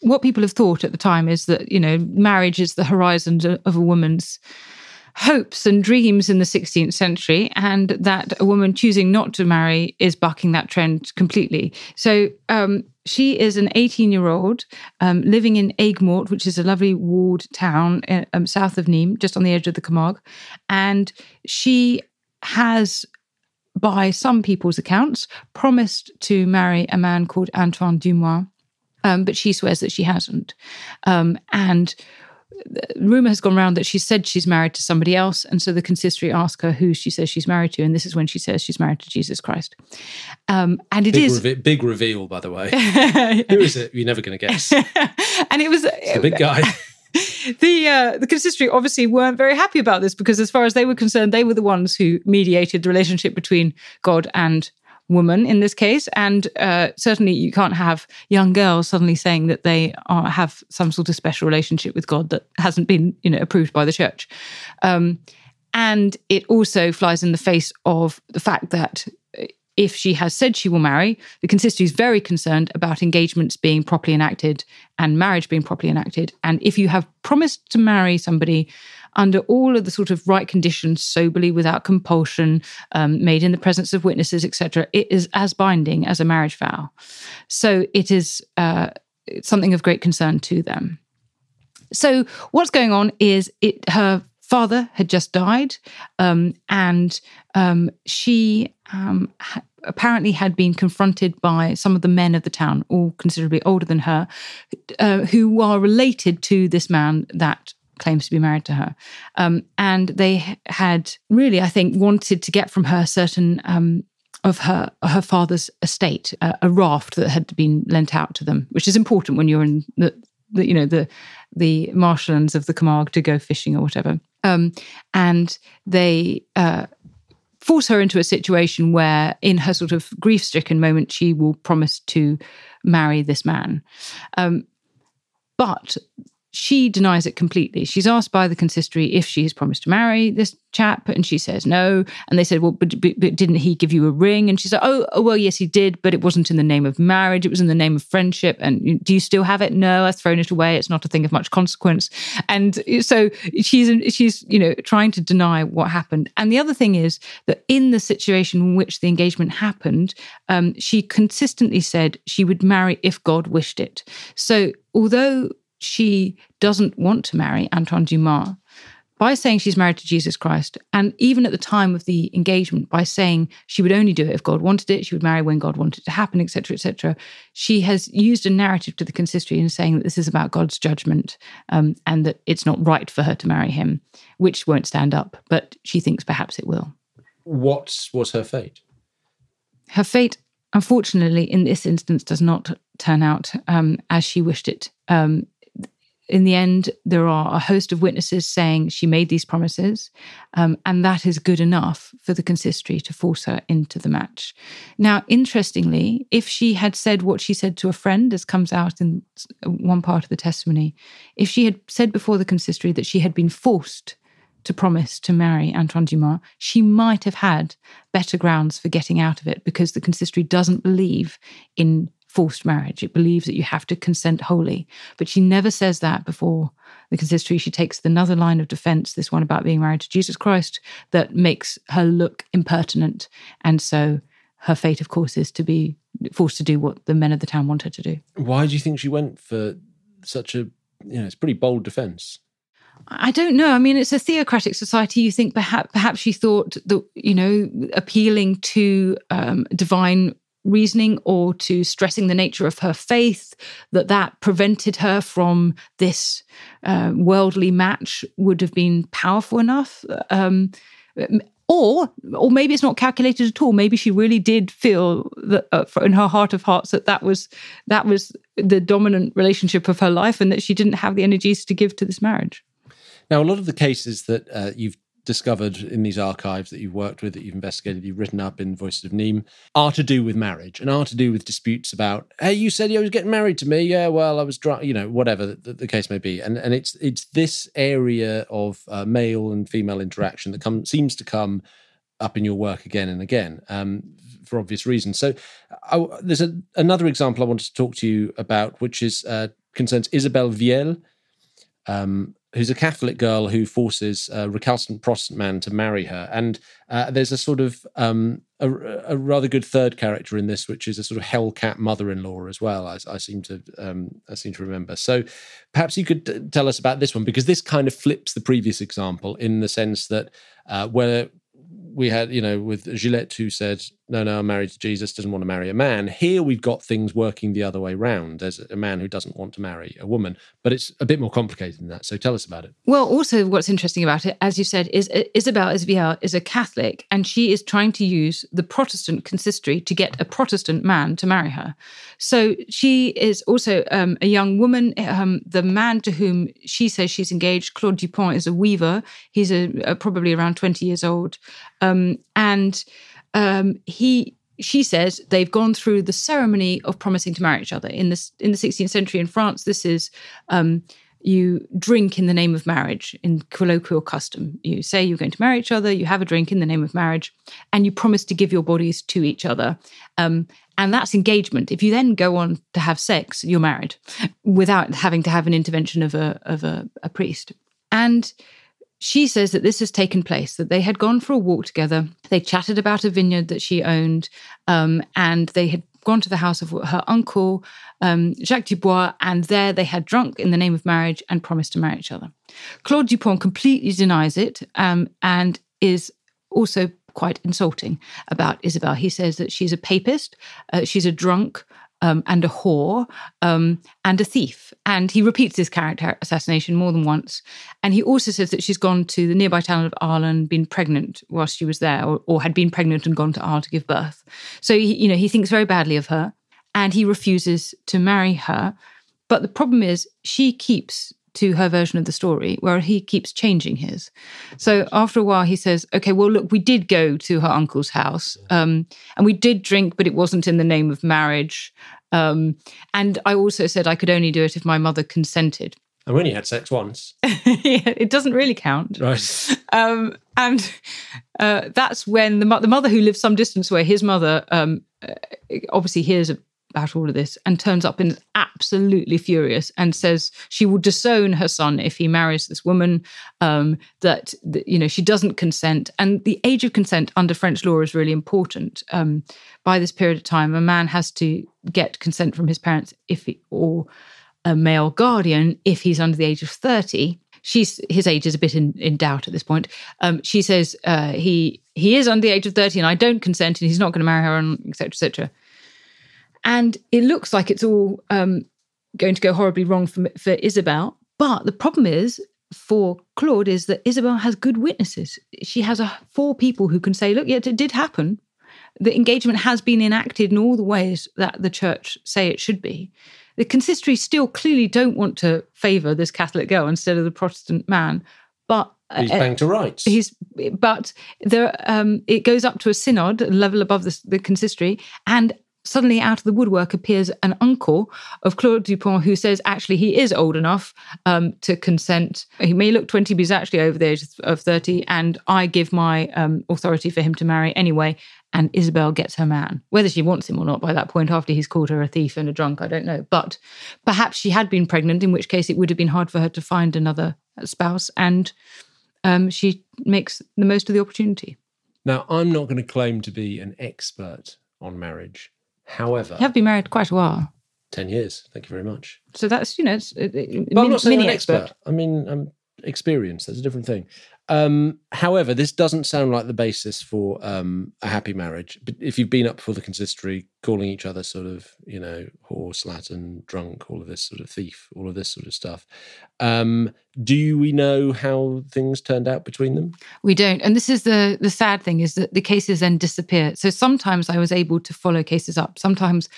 what people have thought at the time is that you know marriage is the horizon of a woman's hopes and dreams in the 16th century and that a woman choosing not to marry is bucking that trend completely so um, she is an 18 year old um, living in Aigues-Mortes, which is a lovely walled town uh, um, south of Nîmes, just on the edge of the Camargue. And she has by some people's accounts, promised to marry a man called Antoine Dumois, um, but she swears that she hasn't. Um, and rumor has gone around that she said she's married to somebody else, and so the consistory ask her who she says she's married to, and this is when she says she's married to Jesus Christ. Um, and it big is reve- big reveal, by the way. [laughs] who is it? You're never going to guess. [laughs] and it was it's a big guy. [laughs] the uh, the consistory obviously weren't very happy about this because, as far as they were concerned, they were the ones who mediated the relationship between God and woman in this case. And uh, certainly, you can't have young girls suddenly saying that they are, have some sort of special relationship with God that hasn't been, you know, approved by the church. Um, and it also flies in the face of the fact that if she has said she will marry, the consistory is very concerned about engagements being properly enacted and marriage being properly enacted. And if you have promised to marry somebody under all of the sort of right conditions, soberly, without compulsion, um, made in the presence of witnesses, etc., it is as binding as a marriage vow. So it is uh, something of great concern to them. So what's going on is it her father had just died, um, and um, she um, ha- apparently had been confronted by some of the men of the town, all considerably older than her, uh, who are related to this man that claims to be married to her. Um, and they had really, I think, wanted to get from her certain um, of her her father's estate, uh, a raft that had been lent out to them, which is important when you're in the, the you know the the marshlands of the Camargue to go fishing or whatever. Um, and they uh, force her into a situation where, in her sort of grief stricken moment, she will promise to marry this man. Um, but she denies it completely. She's asked by the consistory if she has promised to marry this chap, and she says no. And they said, "Well, but, but, but didn't he give you a ring?" And she's like, "Oh, oh, well, yes, he did, but it wasn't in the name of marriage. It was in the name of friendship. And do you still have it? No, I've thrown it away. It's not a thing of much consequence." And so she's she's you know trying to deny what happened. And the other thing is that in the situation in which the engagement happened, um, she consistently said she would marry if God wished it. So although she doesn't want to marry Antoine Dumas by saying she's married to Jesus Christ, and even at the time of the engagement, by saying she would only do it if God wanted it, she would marry when God wanted it to happen, etc., etc. She has used a narrative to the consistory in saying that this is about God's judgment um, and that it's not right for her to marry him, which won't stand up, but she thinks perhaps it will. What was her fate? Her fate, unfortunately, in this instance, does not turn out um, as she wished it. Um, in the end, there are a host of witnesses saying she made these promises, um, and that is good enough for the consistory to force her into the match. Now, interestingly, if she had said what she said to a friend, as comes out in one part of the testimony, if she had said before the consistory that she had been forced to promise to marry Antoine Dumas, she might have had better grounds for getting out of it because the consistory doesn't believe in forced marriage. It believes that you have to consent wholly. But she never says that before the consistory. She takes another line of defense, this one about being married to Jesus Christ, that makes her look impertinent. And so her fate, of course, is to be forced to do what the men of the town want her to do. Why do you think she went for such a, you know, it's pretty bold defense? I don't know. I mean, it's a theocratic society. You think perhaps perhaps she thought that you know appealing to um, divine reasoning or to stressing the nature of her faith that that prevented her from this uh, worldly match would have been powerful enough um, or or maybe it's not calculated at all. Maybe she really did feel that uh, in her heart of hearts that that was that was the dominant relationship of her life and that she didn't have the energies to give to this marriage. Now a lot of the cases that uh, you've discovered in these archives that you've worked with, that you've investigated, you've written up in Voices of Nîmes, are to do with marriage and are to do with disputes about, hey, you said you was getting married to me. Yeah, well, I was drunk, you know, whatever the, the, case may be. And and it's it's this area of uh, male and female interaction that come, seems to come up in your work again and again um, for obvious reasons. So I, there's a, another example I wanted to talk to you about, which is uh, concerns Isabelle Viel. Um, who's a Catholic girl who forces a recalcitrant Protestant man to marry her. And uh, there's a sort of um, a, a, rather good third character in this, which is a sort of hellcat mother-in-law as well. I, I seem to um, I seem to remember. So perhaps you could t- tell us about this one because this kind of flips the previous example in the sense that uh, where we had, you know, with Gillette who said, no, no, I'm married to Jesus, doesn't want to marry a man. Here we've got things working the other way round. There's a man who doesn't want to marry a woman, but it's a bit more complicated than that. So tell us about it. Well, also what's interesting about it, as you said, is Isabelle Isviel is a Catholic and she is trying to use the Protestant consistory to get a Protestant man to marry her. So she is also um, a young woman. Um, the man to whom she says she's engaged, Claude Dupont, is a weaver. He's a, a probably around 20 years old. Um, and um, he she says they've gone through the ceremony of promising to marry each other in this in the 16th century in France. This is um, you drink in the name of marriage in colloquial custom. You say you're going to marry each other, you have a drink in the name of marriage, and you promise to give your bodies to each other. Um, and that's engagement. If you then go on to have sex, you're married without having to have an intervention of a of a, a priest. And she says that this has taken place, that they had gone for a walk together. They chatted about a vineyard that she owned, um, and they had gone to the house of her uncle, um, Jacques Dubois, and there they had drunk in the name of marriage and promised to marry each other. Claude Dupont completely denies it um, and is also quite insulting about Isabel. He says that she's a papist, uh, she's a drunk, um, and a whore um, and a thief. And he repeats this character assassination more than once. And he also says that she's gone to the nearby town of Arles and been pregnant whilst she was there, or, or had been pregnant and gone to Arles to give birth. So he, you know, he thinks very badly of her, and he refuses to marry her. But the problem is, she keeps to her version of the story, where he keeps changing his. So after a while, he says, "Okay, well, look, we did go to her uncle's house, um, and we did drink, but it wasn't in the name of marriage. Um, and I also said I could only do it if my mother consented. And when you had sex once, [laughs] yeah, it doesn't really count, right? [laughs] Um, and uh, that's when the, mo- the mother who lives some distance away, his mother, um, uh, obviously hears about all of this and turns up and is absolutely furious and says she will disown her son if he marries this woman um, that, you know she doesn't consent and the age of consent under french law is really important um, by this period of time a man has to get consent from his parents if he, or a male guardian if he's under the age of 30 she's his age is a bit in, in doubt at this point. Um, she says uh, he he is under the age of thirty, and I don't consent, and he's not going to marry her, and etc. etc. And it looks like it's all um, going to go horribly wrong for, for Isabel. But the problem is for Claude is that Isabel has good witnesses. She has a, four people who can say, look, yeah, it did happen. The engagement has been enacted in all the ways that the church say it should be. The consistory still clearly don't want to favour this Catholic girl instead of the Protestant man, but he's paying to rights. He's, but there, um, it goes up to a synod, a level above the, the consistory, and suddenly out of the woodwork appears an uncle of Claude Dupont who says actually he is old enough um, to consent. He may look 20, but he's actually over the age of 30. And I give my um, authority for him to marry anyway. And Isabel gets her man. Whether she wants him or not by that point, after he's called her a thief and a drunk, I don't know. But perhaps she had been pregnant, in which case it would have been hard for her to find another spouse. And um, she makes the most of the opportunity. Now, I'm not going to claim to be an expert on marriage. However, you have been married quite a while. 10 years. Thank you very much. So that's, you know, it's, it, it, well, I'm not saying I'm expert. expert. I mean, I'm experienced. That's a different thing. Um, however, this doesn't sound like the basis for um, a happy marriage. But if you've been up for the consistory, calling each other sort of, you know, horse, Latin, drunk, all of this sort of thief, all of this sort of stuff, um, do we know how things turned out between them? We don't. And this is the the sad thing is that the cases then disappear. So sometimes I was able to follow cases up. Sometimes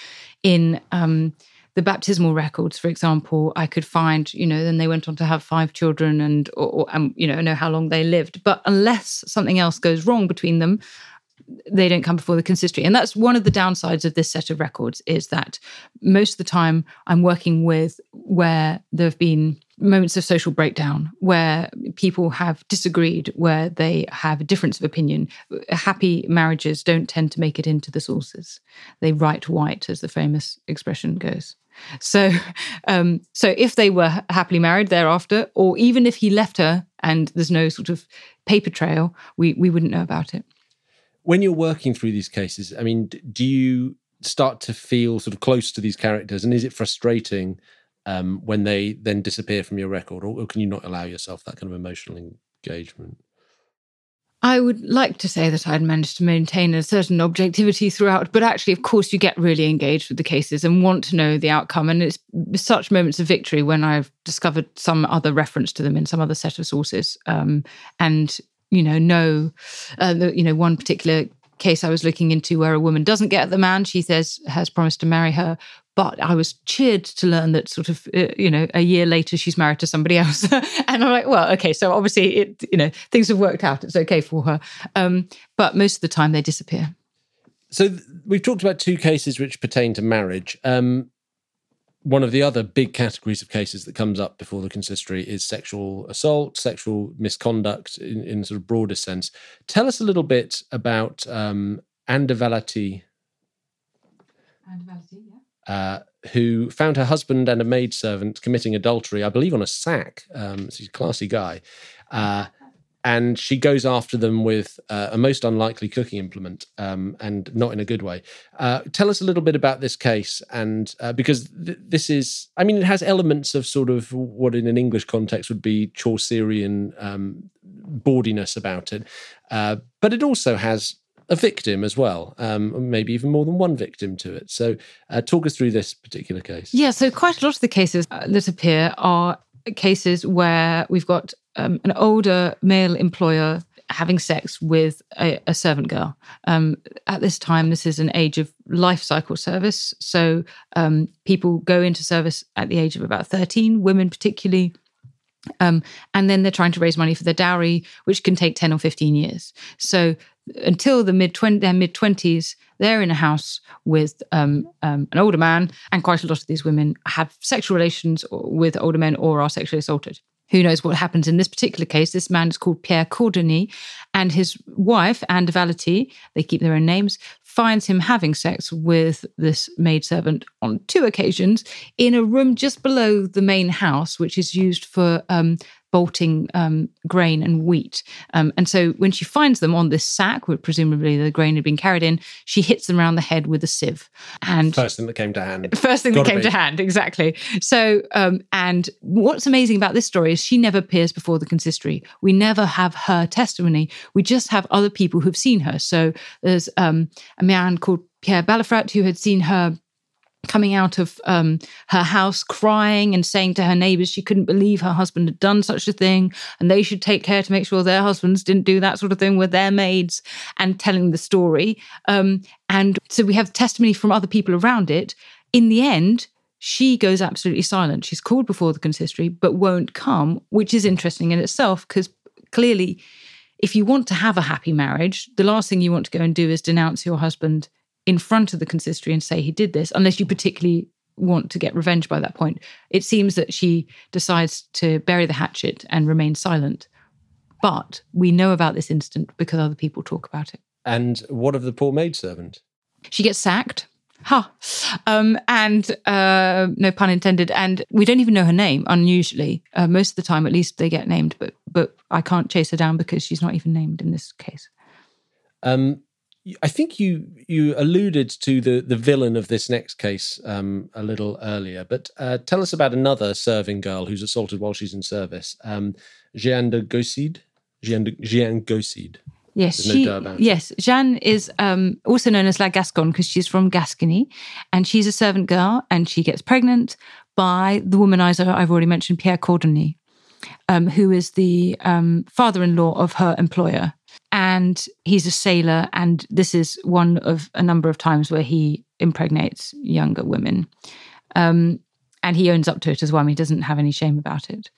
in um, the baptismal records, for example, I could find, you know, then they went on to have five children and, or, or um, you know, know how long they lived. But unless something else goes wrong between them, they don't come before the consistory. And that's one of the downsides of this set of records is that most of the time I'm working with where there have been moments of social breakdown, where people have disagreed, where they have a difference of opinion. Happy marriages don't tend to make it into the sources. They write white, as the famous expression goes. So, um, so if they were happily married thereafter, or even if he left her and there's no sort of paper trail, we we wouldn't know about it. When you're working through these cases, I mean, do you start to feel sort of close to these characters, and is it frustrating um, when they then disappear from your record, or, or can you not allow yourself that kind of emotional engagement? I would like to say that I'd managed to maintain a certain objectivity throughout, but actually, of course, you get really engaged with the cases and want to know the outcome. And it's such moments of victory when I've discovered some other reference to them in some other set of sources, um, and you know, know, uh, you know, one particular case I was looking into where a woman doesn't get the man she says has promised to marry her, but I was cheered to learn that sort of, uh, you know, a year later she's married to somebody else. [laughs] and I'm like, well, okay, so obviously it, you know, things have worked out. It's okay for her. Um, but most of the time they disappear. So th- we've talked about two cases which pertain to marriage. Um, one of the other big categories of cases that comes up before the consistory is sexual assault, sexual misconduct in, in sort of broader sense. Tell us a little bit about um, Anne de Uh, who found her husband and a maidservant committing adultery, I believe, on a sack. Um, he's a classy guy. Uh, and she goes after them with uh, a most unlikely cooking implement um, and not in a good way. Uh, tell us a little bit about this case, and uh, because th- this is, I mean, it has elements of sort of what in an English context would be Chaucerian um, bawdiness about it, uh, but it also has a victim as well, um, maybe even more than one victim to it. So, uh, talk us through this particular case. Yeah, so quite a lot of the cases uh, that appear are cases where we've got um, an older male employer having sex with a, a servant girl. Um, at this time, this is an age of life cycle service. So um, people go into service at the age of about 13, women particularly. Um, and then they're trying to raise money for their dowry, which can take 10 or 15 years. So until the mid 20, their mid 20s, they're in a house with um, um, an older man, and quite a lot of these women have sexual relations with older men or are sexually assaulted who knows what happens in this particular case. This man is called Pierre Cordonnier, and his wife, Anne de Valety, they keep their own names, finds him having sex with this maidservant on two occasions in a room just below the main house, which is used for um, bolting um, grain and wheat. Um, and so when she finds them on this sack, where presumably the grain had been carried in, she hits them around the head with a sieve. And first thing that came to hand. First thing Gotta that came be. to hand, exactly. So, um, and what's amazing about this story is she never appears before the consistory. We never have her testimony. We just have other people who've seen her. So there's um, a man called Pierre Balafrat who had seen her coming out of um, her house crying and saying to her neighbors she couldn't believe her husband had done such a thing and they should take care to make sure their husbands didn't do that sort of thing with their maids and telling the story. Um, and so we have testimony from other people around it. In the end, she goes absolutely silent. She's called before the consistory, but won't come, which is interesting in itself because clearly, if you want to have a happy marriage, the last thing you want to go and do is denounce your husband in front of the consistory and say he did this, unless you particularly want to get revenge by that point. It seems that she decides to bury the hatchet and remain silent. But we know about this incident because other people talk about it. And what of the poor maidservant? She gets sacked. Ha! Huh. Um, and uh, no pun intended. And we don't even know her name. Unusually, uh, most of the time, at least they get named. But but I can't chase her down because she's not even named in this case. Um, I think you you alluded to the the villain of this next case um, a little earlier, but uh, tell us about another serving girl who's assaulted while she's in service, um, Jeanne de Gaucide. Jeanne, de, Jeanne Gaucide. Yes, she, yes. Jeanne is um, also known as La Gasconne because she's from Gascony, and she's a servant girl, and she gets pregnant by the womanizer I've already mentioned, Pierre Cordonnier, um, who is the um, father-in-law of her employer, and he's a sailor and this is one of a number of times where he impregnates younger women. Um, and he owns up to it as well I mean, he doesn't have any shame about it.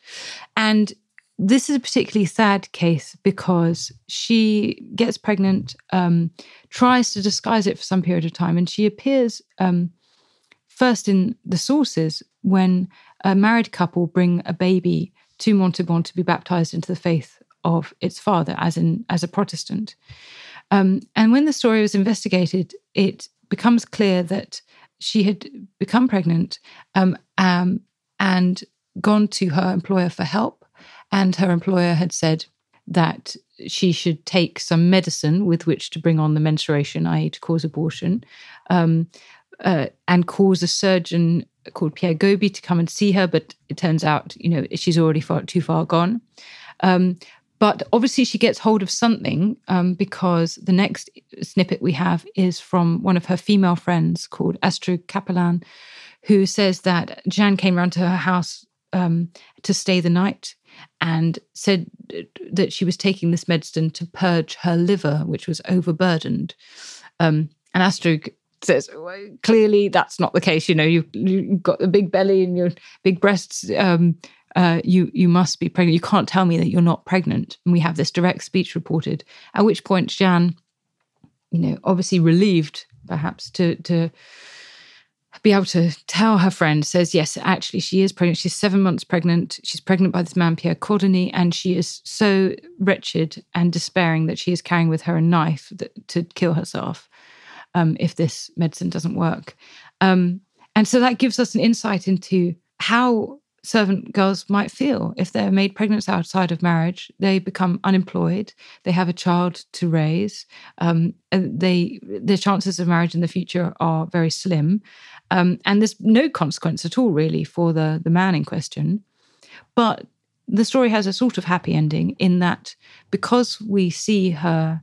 And this is a particularly sad case because she gets pregnant um, tries to disguise it for some period of time and she appears um, first in the sources when a married couple bring a baby to Montauban to be baptized into the faith of its father as in as a Protestant. Um, and when the story was investigated, it becomes clear that she had become pregnant um, um, and gone to her employer for help, and her employer had said that she should take some medicine with which to bring on the menstruation, i.e., to cause abortion, um, uh, and cause a surgeon called Pierre Goby to come and see her. But it turns out, you know, she's already far too far gone. Um, but obviously, she gets hold of something um, because the next snippet we have is from one of her female friends called Astrud Capellan, who says that Jan came round to her house um, to stay the night and said that she was taking this medicine to purge her liver, which was overburdened. Um, and Astrud says well, clearly that's not the case. You know, you've, you've got a big belly and your big breasts. Um, uh, you you must be pregnant. You can't tell me that you're not pregnant. And we have this direct speech reported. At which point, Jeanne, you know, obviously relieved perhaps to to be able to tell her friend says yes actually she is pregnant she's seven months pregnant she's pregnant by this man pierre cordonnier and she is so wretched and despairing that she is carrying with her a knife that, to kill herself um, if this medicine doesn't work um, and so that gives us an insight into how servant girls might feel if they're made pregnant outside of marriage. They become unemployed. They have a child to raise. Um, and they the chances of marriage in the future are very slim, um, and there's no consequence at all really for the the man in question. But the story has a sort of happy ending in that because we see her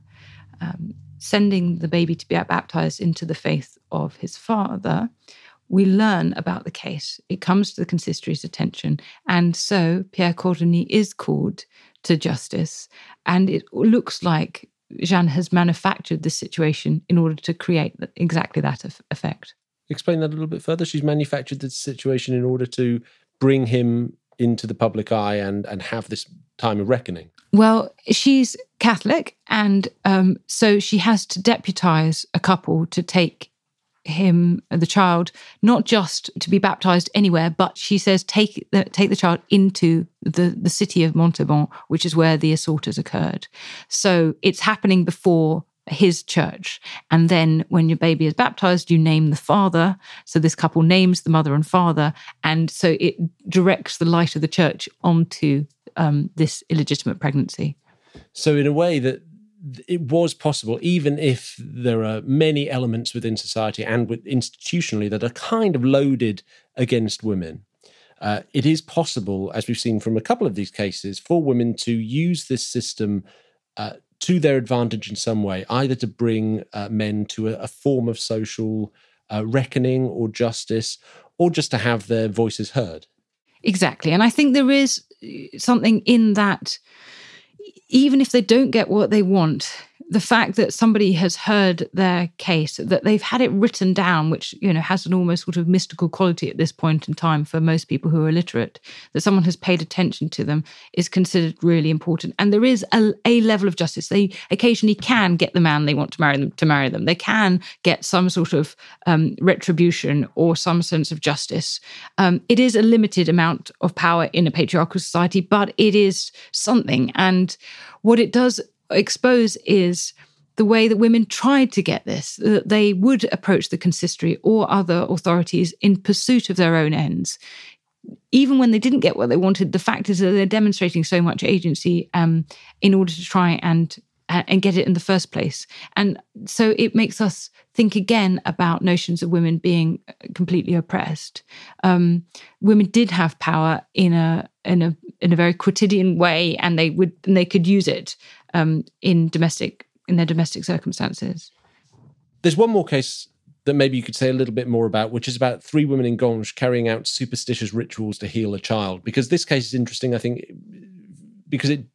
um, sending the baby to be baptized into the faith of his father, we learn about the case. It comes to the consistory's attention. And so Pierre Cordonnier is called to justice. And it looks like Jeanne has manufactured this situation in order to create exactly that effect. Explain that a little bit further. She's manufactured the situation in order to bring him into the public eye and, and have this time of reckoning. Well, she's Catholic, and um, so she has to deputize a couple to take him, the child, not just to be baptized anywhere, but she says take the, take the child into the, the city of Montauban, which is where the assault has occurred. So it's happening before his church. And then when your baby is baptized, you name the father. So this couple names the mother and father. And so it directs the light of the church onto um, this illegitimate pregnancy. So, in a way, that it was possible, even if there are many elements within society and institutionally that are kind of loaded against women. Uh, it is possible, as we've seen from a couple of these cases, for women to use this system uh, to their advantage in some way, either to bring uh, men to a, a, form of social uh, reckoning or justice, or just to have their voices heard. Exactly. And I think there is something in that, even if they don't get what they want, the fact that somebody has heard their case, that they've had it written down, which you know has an almost sort of mystical quality at this point in time for most people who are illiterate, that someone has paid attention to them is considered really important. And there is a, a level of justice. They occasionally can get the man they want to marry them to marry them. They can get some sort of um, retribution or some sense of justice. Um, it is a limited amount of power in a patriarchal society, but it is something. And what it does expose is the way that women tried to get this, that they would approach the consistory or other authorities in pursuit of their own ends. Even when they didn't get what they wanted, the fact is that they're demonstrating so much agency um, in order to try and uh, and get it in the first place. And so it makes us think again about notions of women being completely oppressed. Um, women did have power in a in a in a very quotidian way, and they would and they could use it um, in domestic in their domestic circumstances. There's one more case that maybe you could say a little bit more about, which is about three women in Ganges carrying out superstitious rituals to heal a child. Because this case is interesting, I think, because it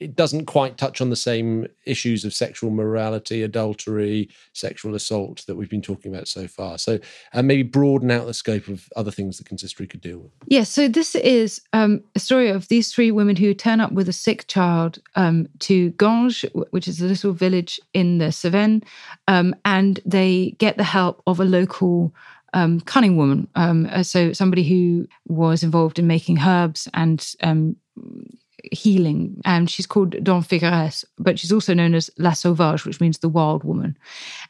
it doesn't quite touch on the same issues of sexual morality, adultery, sexual assault that we've been talking about so far. So, uh, maybe broaden out the scope of other things the consistory could deal with. Yes. Yeah, so, this is um, a story of these three women who turn up with a sick child um, to Ganges, which is a little village in the Cevennes, um, and they get the help of a local. Um, cunning woman, um, uh, so somebody who was involved in making herbs and um, healing. And she's called Don Figueres, but she's also known as La Sauvage, which means the wild woman.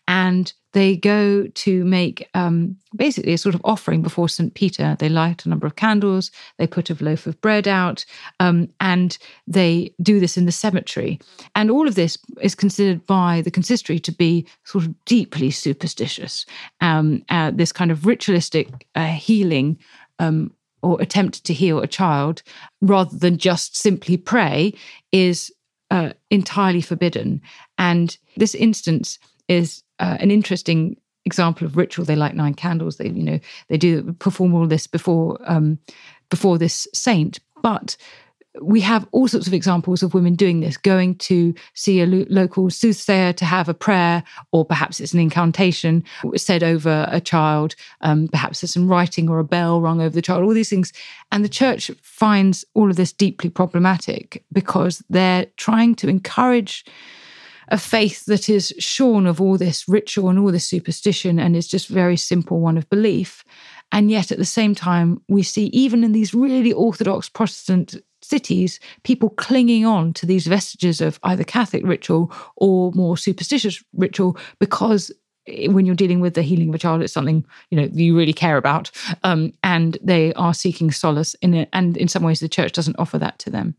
And they go to make um, basically a sort of offering before St. Peter. They light a number of candles, they put a loaf of bread out, um, and they do this in the cemetery. And all of this is considered by the consistory to be sort of deeply superstitious. Um, uh, this kind of ritualistic uh, healing um, or attempt to heal a child rather than just simply pray is uh, entirely forbidden. And this instance is uh, an interesting example of ritual. They light nine candles. They, you know, they do perform all this before um, before this saint. But we have all sorts of examples of women doing this, going to see a lo- local soothsayer to have a prayer, or perhaps it's an incantation said over a child. Um, perhaps there's some writing or a bell rung over the child, all these things. And the church finds all of this deeply problematic because they're trying to encourage a faith that is shorn of all this ritual and all this superstition and is just very simple one of belief. And yet, at the same time, we see even in these really orthodox Protestant cities, people clinging on to these vestiges of either Catholic ritual or more superstitious ritual because when you're dealing with the healing of a child, it's something you know you really care about, um, and they are seeking solace in it. And in some ways, the church doesn't offer that to them.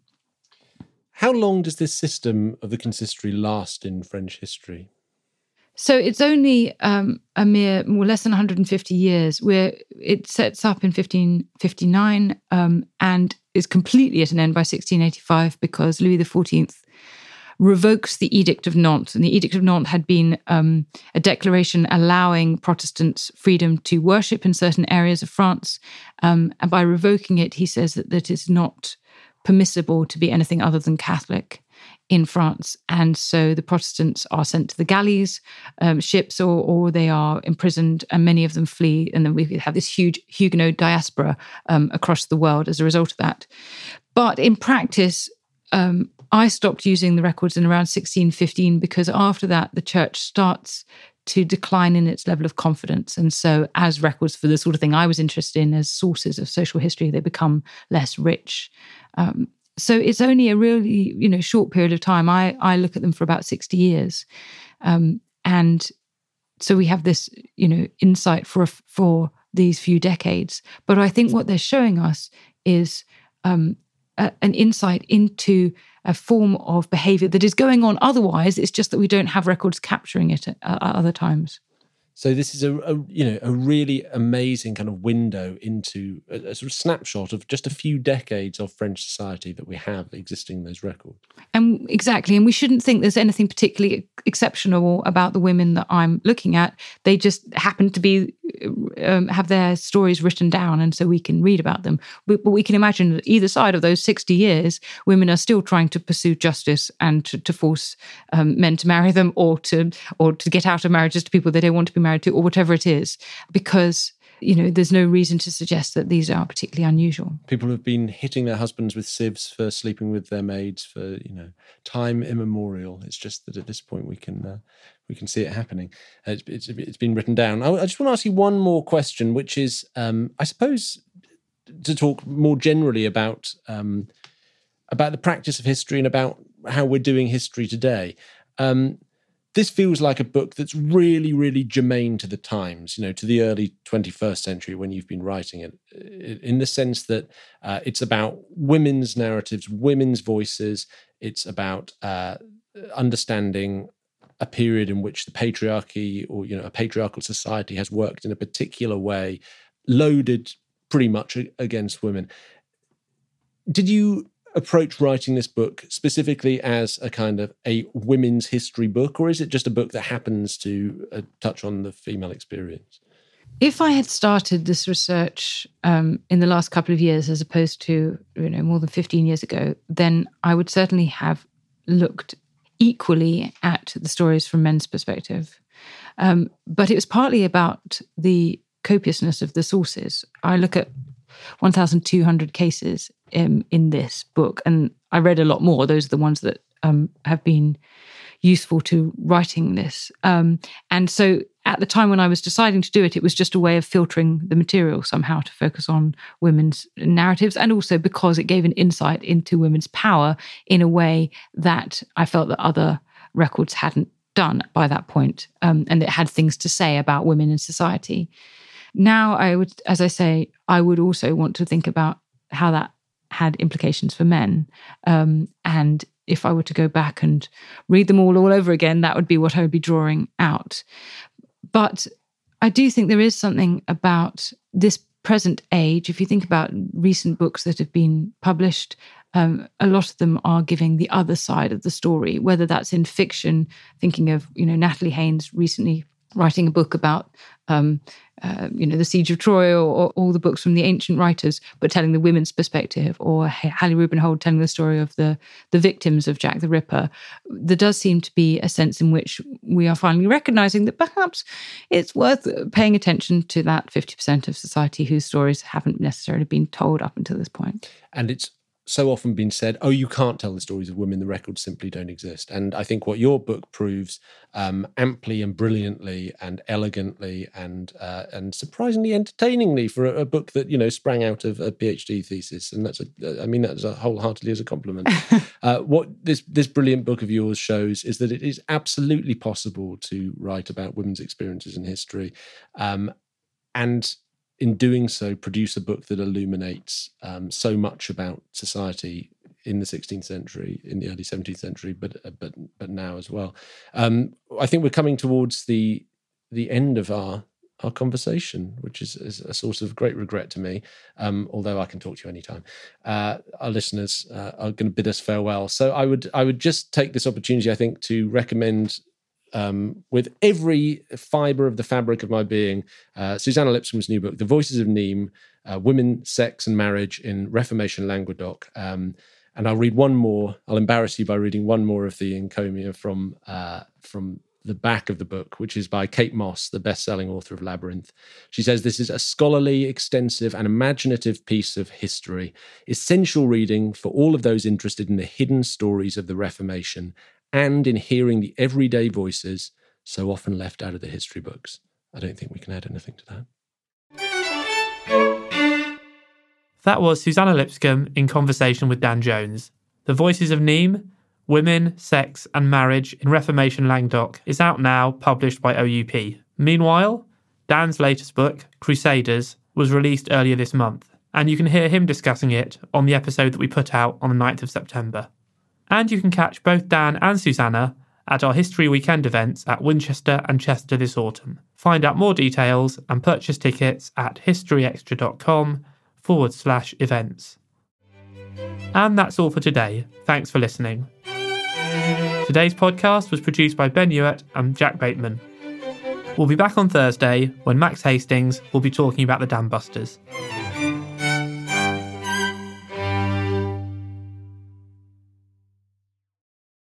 How long does this system of the consistory last in French history? So it's only um, a mere more less than 150 years. Where it sets up in 1559 um, and is completely at an end by 1685 because Louis XIV revokes the Edict of Nantes. And the Edict of Nantes had been um, a declaration allowing Protestants freedom to worship in certain areas of France. Um, and by revoking it, he says that, that it's not permissible to be anything other than Catholic in France. And so the Protestants are sent to the galleys um, ships or, or they are imprisoned, and many of them flee. And then we have this huge Huguenot diaspora um, across the world as a result of that. But in practice, um, I stopped using the records in around 1615 because after that, the church starts to decline in its level of confidence. And so, as records for the sort of thing I was interested in as sources of social history, they become less rich. Um, so it's only a really you know short period of time. I I look at them for about 60 years, um, and so we have this you know insight for for these few decades. But I think what they're showing us is um, a, an insight into a form of behavior that is going on otherwise it's just that we don't have records capturing it at, at other times so this is a, a, you know a really amazing kind of window into a, a, sort of snapshot of just a few decades of French society that we have existing in those records. And exactly, and we shouldn't think there's anything particularly exceptional about the women that I'm looking at. They just happen to be um, have their stories written down, and so we can read about them. But, but, we can imagine that either side of those 60 years, women are still trying to pursue justice and to, to force um, men to marry them, or to or to get out of marriages to people they don't want to be married married to, or whatever it is, because you know there's no reason to suggest that these are particularly unusual. People have been hitting their husbands with sieves for sleeping with their maids for you know time immemorial. It's just that at this point we can uh, we can see it happening. Uh, it's, it's, it's been written down. I, I, just want to ask you one more question, which is um, I suppose to talk more generally about um, about the practice of history and about how we're doing history today. Um, this feels like a book that's really, really germane to the times, you know, to the early 21st century when you've been writing it, in the sense that uh, it's about women's narratives, women's voices. It's about uh, understanding a period in which the patriarchy or, you know, a patriarchal society has worked in a particular way, loaded pretty much against women. Did you approach writing this book specifically as a kind of a women's history book, or is it just a book that happens to uh, touch on the female experience? If I had started this research um, in the last couple of years, as opposed to you know more than fifteen years ago, then I would certainly have looked equally at the stories from men's perspective. Um, but it was partly about the copiousness of the sources. I look at 1,200 cases um, in this book. And I read a lot more. Those are the ones that um, have been useful to writing this. Um, and so at the time when I was deciding to do it, it was just a way of filtering the material somehow to focus on women's narratives and also because it gave an insight into women's power in a way that I felt that other records hadn't done by that point, um, and it had things to say about women in society. Now, I would, as I say, I would also want to think about how that had implications for men. Um, and if I were to go back and read them all all over again, that would be what I would be drawing out. But I do think there is something about this present age. If you think about recent books that have been published, um, a lot of them are giving the other side of the story, whether that's in fiction, thinking of, you know, Natalie Haynes recently writing a book about um, uh, you know the siege of troy or, or, all the books from the ancient writers but telling the women's perspective or hallie rubenhold telling the story of the the victims of jack the ripper. There does seem to be a sense in which we are finally recognizing that perhaps it's worth paying attention to that 50% of society whose stories haven't necessarily been told up until this point. And it's so often been said, oh, you can't tell the stories of women, the records simply don't exist. And I think what your book proves um, amply and brilliantly and elegantly and uh, and surprisingly entertainingly for a, a, book that, you know, sprang out of a PhD thesis. And that's, a, I mean, that's a wholeheartedly as a compliment. [laughs] uh, what this, this brilliant book of yours shows is that it is absolutely possible to write about women's experiences in history. Um, and in doing so, produce a book that illuminates um, so much about society in the 16th century, in the early 17th century, but uh, but but now as well. Um, I think we're coming towards the the end of our our conversation, which is, is a source of great regret to me. Um, although I can talk to you anytime. Uh, our listeners uh, are going to bid us farewell. So I would I would just take this opportunity, I think, to recommend um, with every fiber of the fabric of my being, uh, Suzannah Lipscomb's new book, The Voices of Nîmes uh, Women, Sex, and Marriage in Reformation Languedoc. Um, and I'll read one more. I'll embarrass you by reading one more of the encomia from uh, from the back of the book, which is by Kate Mosse, the best-selling author of Labyrinth. She says this is a scholarly, extensive, and imaginative piece of history, essential reading for all of those interested in the hidden stories of the Reformation and in hearing the everyday voices so often left out of the history books. I don't think we can add anything to that. That was Suzannah Lipscomb in conversation with Dan Jones. The Voices of Nîmes, Women, Sex and Marriage in Reformation Languedoc is out now, published by OUP. Meanwhile, Dan's latest book, Crusaders, was released earlier this month, and you can hear him discussing it on the episode that we put out on the 9th of September. And you can catch both Dan and Suzannah at our History Weekend events at Winchester and Chester this autumn. Find out more details and purchase tickets at historyextra.com forward slash events. And that's all for today. Thanks for listening. Today's podcast was produced by Ben Hewitt and Jack Bateman. We'll be back on Thursday when Max Hastings will be talking about the Dam Busters.